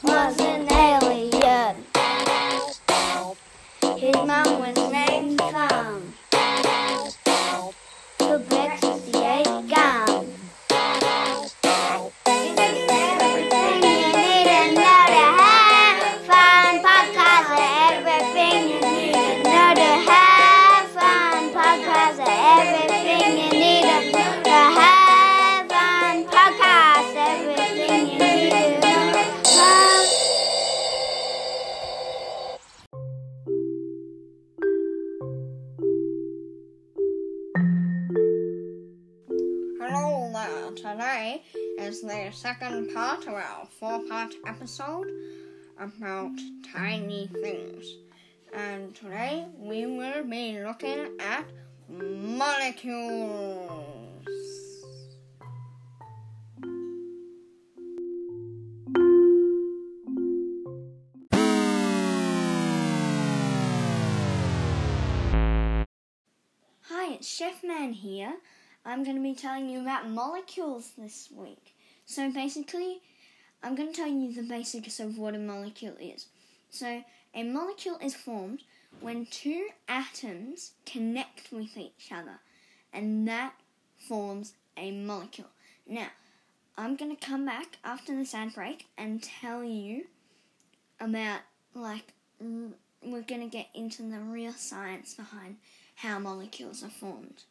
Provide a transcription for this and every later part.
was the second part of our four part episode about tiny things. And today we will be looking at molecules. Hi, it's Chef Man here. I'm going to be telling you about molecules this week. So basically, I'm going to tell you the basics of what a molecule is. So, a molecule is formed when two atoms connect with each other, and that forms a molecule. Now, I'm going to come back after this ad break and tell you about, like, we're going to get into the real science behind how molecules are formed.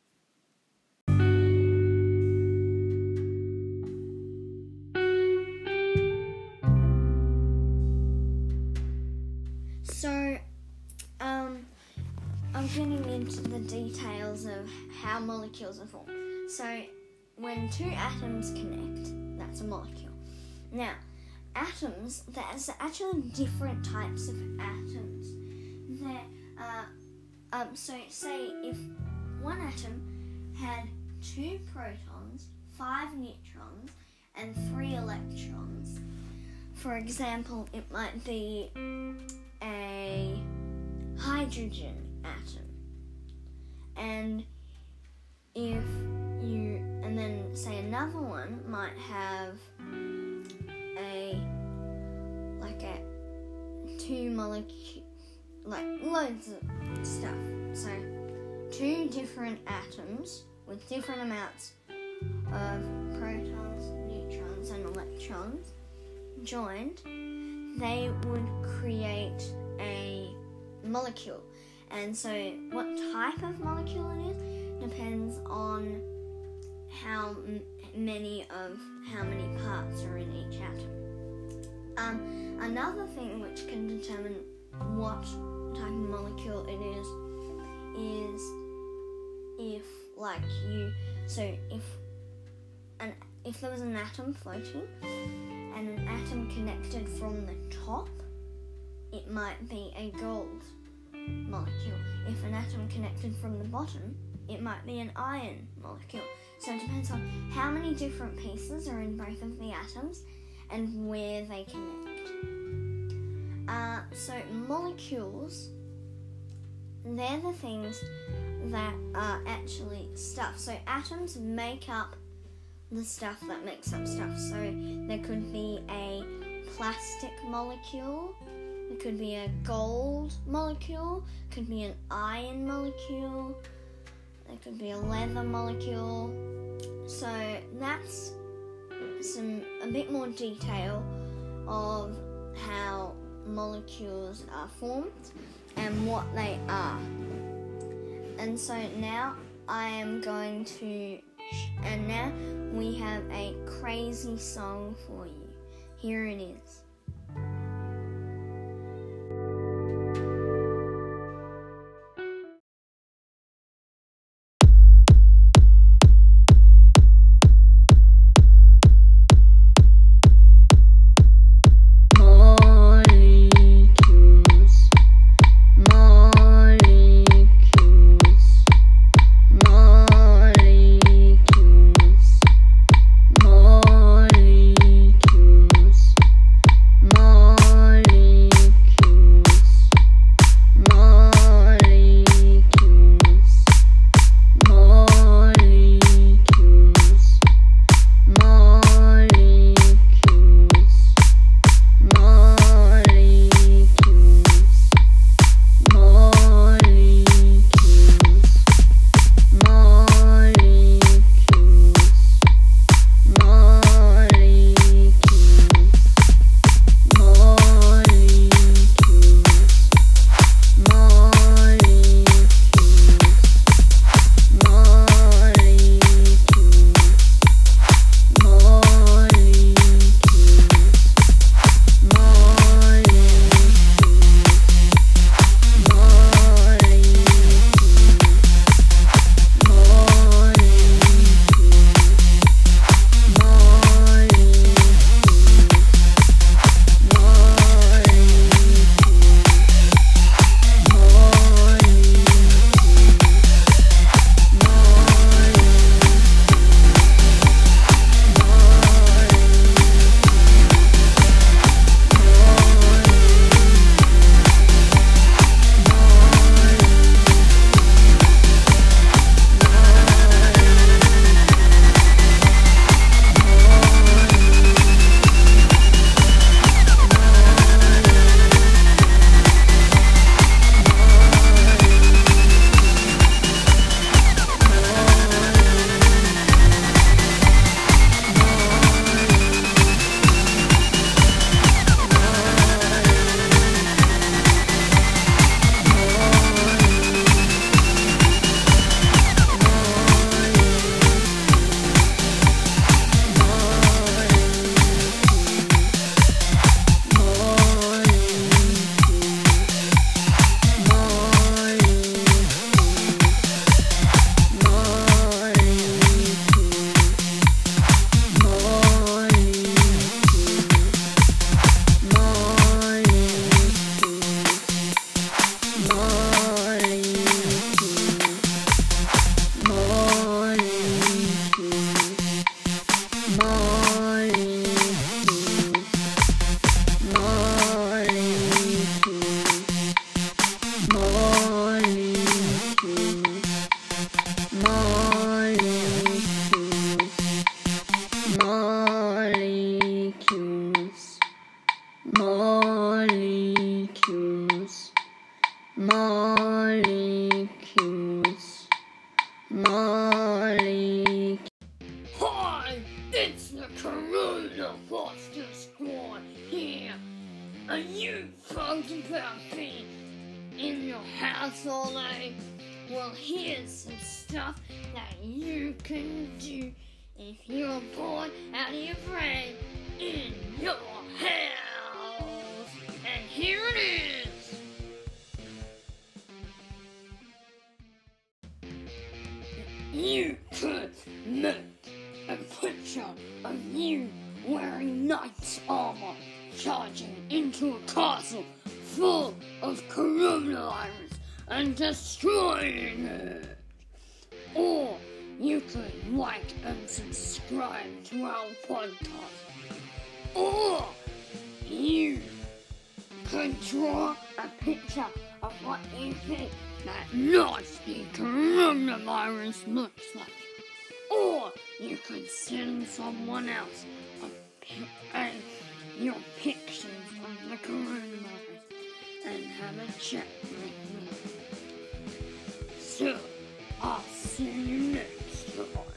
Molecules are formed. So, when two atoms connect, that's a molecule. Now, atoms, there's actually different types of atoms. There, uh, um, so say if one atom had two protons, five neutrons, and three electrons. For example, it might be a hydrogen atom. And if you, and then say another one might have a, like a two molecule, like loads of stuff. So, two different atoms with different amounts of protons, neutrons, and electrons joined, they would create a molecule. And so, what type of molecule it is depends on how m- many of how many parts are in each atom. Um, another thing which can determine what type of molecule it is is if like you so if an if there was an atom floating and an atom connected from the top it might be a gold molecule if an atom connected from the bottom it might be an iron molecule so it depends on how many different pieces are in both of the atoms and where they connect uh, so molecules they're the things that are actually stuff. So atoms make up the stuff that makes up stuff. So there could be a plastic molecule, it could be a gold molecule, could be an iron molecule, there could be a leather molecule. So that's some a bit more detail of how molecules are formed and what they are. And so now I am going to, and now we have a crazy song for you. Here it is. atoms, molecules, molecules. Hi, it's the Corona Foster Squad here. Are you pumped about being in your house all day? Well, here's some stuff that you can do if you're bored out of your brain in your house. And here it is. You could make a picture of you wearing knight's armor charging into a castle full of coronavirus and destroying it. Or you could like and subscribe to our podcast. Or you could draw a picture of what you think that nasty coronavirus looks like. Or you could send someone else a, a, your pictures of the coronavirus and have a chat with me. So, I'll see you next time.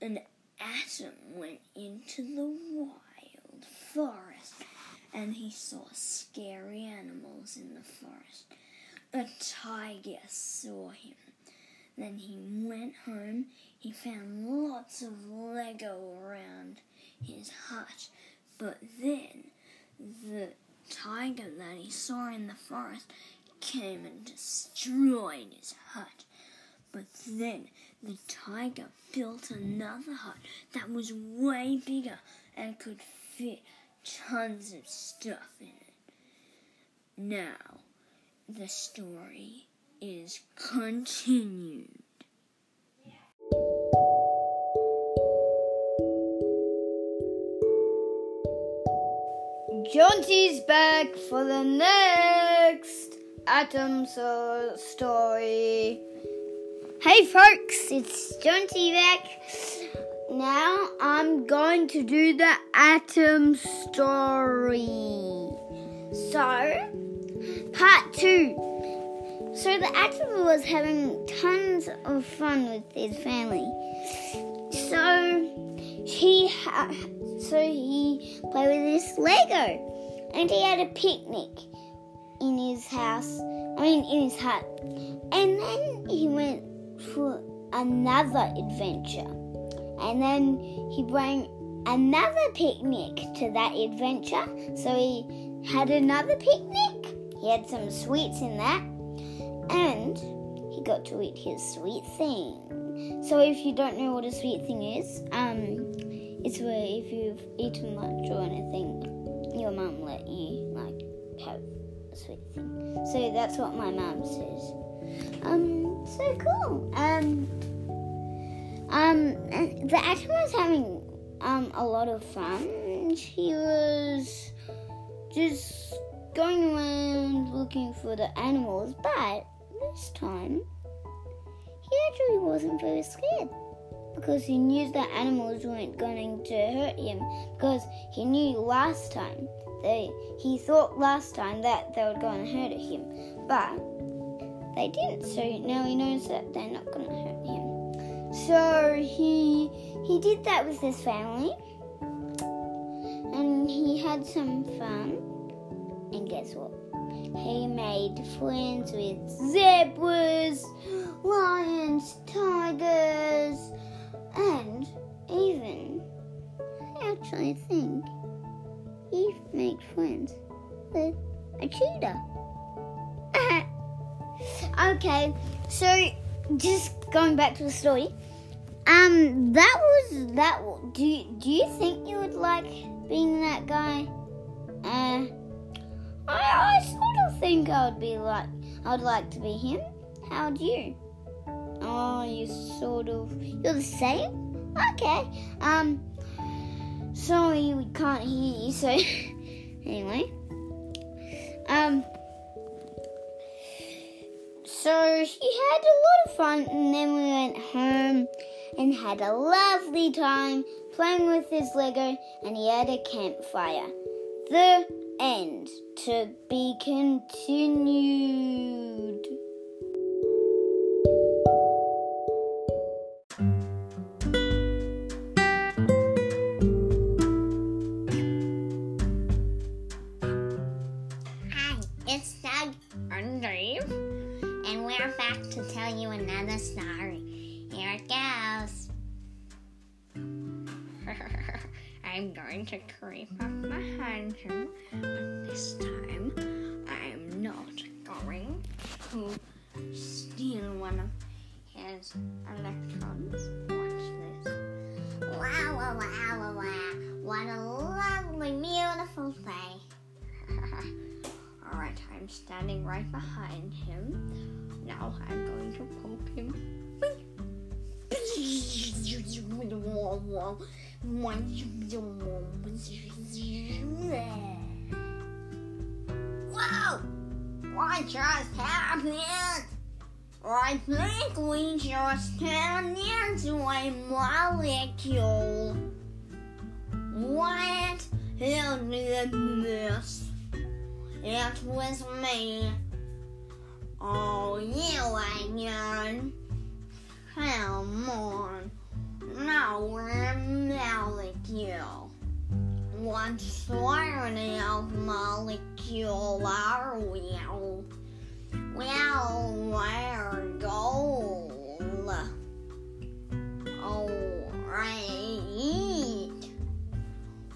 An atom went into the wild forest and he saw scary animals in the forest. A tiger saw him. Then he went home. He found lots of Lego around his hut. But then the tiger that he saw in the forest came and destroyed his hut. But then the tiger built another hut that was way bigger and could fit tons of stuff in it. Now, the story is continued. Jaunty's back for the next Atom so- story. Hey folks, it's Jaunty back. Now I'm going to do the Atom story. So, part two. So the Atom was having tons of fun with his family. So he ha- so he played with his Lego, and he had a picnic in his house. I mean, in his hut, and then he went for another adventure, and then he brought another picnic to that adventure. So he had another picnic. He had some sweets in that, and he got to eat his sweet thing. So if you don't know what a sweet thing is, um, it's where if you've eaten lunch or anything, your mum let you like have a sweet thing. So that's what my mum says. Um, so cool. Um, um, the atom was having um a lot of fun. He was just going around looking for the animals, but this time he actually wasn't very scared because he knew the animals weren't going to hurt him because he knew last time they he thought last time that they were going to hurt him but they didn't so now he knows that they're not going to hurt him. So he he did that with his family. And he had some fun. And guess what? He made friends with zebras lions tigers and even, I actually think he made friends with a cheetah. Okay, so just going back to the story. Um, that was that. Do you, do you think you would like being that guy? Uh, I, I sort of think I would be like I would like to be him. How would you? Oh, you sort of. You're the same? Okay. Um. Sorry, we can't hear you, so. anyway. Um. So he had a lot of fun, and then we went home and had a lovely time playing with his Lego, and he had a campfire. The end. To be continued. I'm going to creep up behind him, but this time I'm not going to steal one of his electrons. Watch this. Wow, wow, wow, wow, wow. What a lovely, beautiful day. Alright, I'm standing right behind him. Now I'm going to poke him. Whoa! What just happened? I think we just turned into a molecule. What? Who did this? It was me. Oh, you again. Come on. Now we're a molecule. What sort of molecule are we? Well, we're gold. Alright.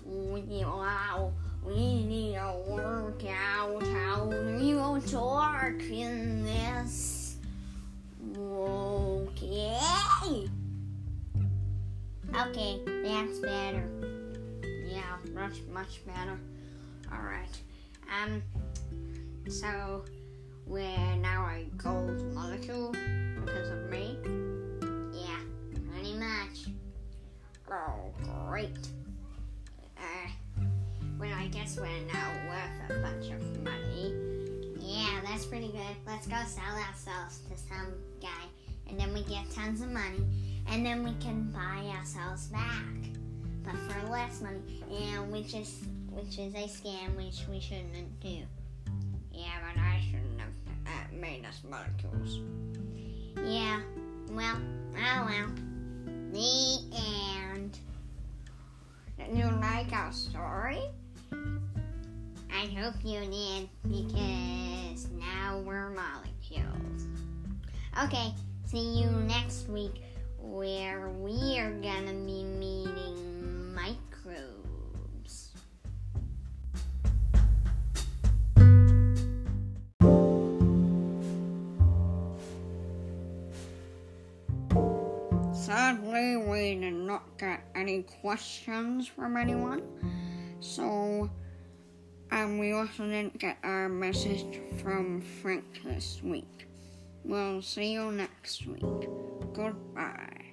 Wow, we need to work out how we will Okay, that's better. Yeah, much, much better. Alright. Um, so we're now a gold molecule because of me. Yeah, pretty much. Oh, great. Uh, well, I guess we're now worth a bunch of money. Yeah, that's pretty good. Let's go sell ourselves to some guy, and then we get tons of money, and then we can buy ourselves back, but for less money, and which is which is a scam, which we shouldn't do. Yeah, but I shouldn't have uh, made us molecules. Yeah, well, oh well. The end. Did you like our story? I hope you did because now we're molecules. Okay, see you next week where we are gonna be meeting microbes. Sadly, we did not get any questions from anyone. So, and we also didn't get our message from Frank this week. We'll see you next week. Goodbye.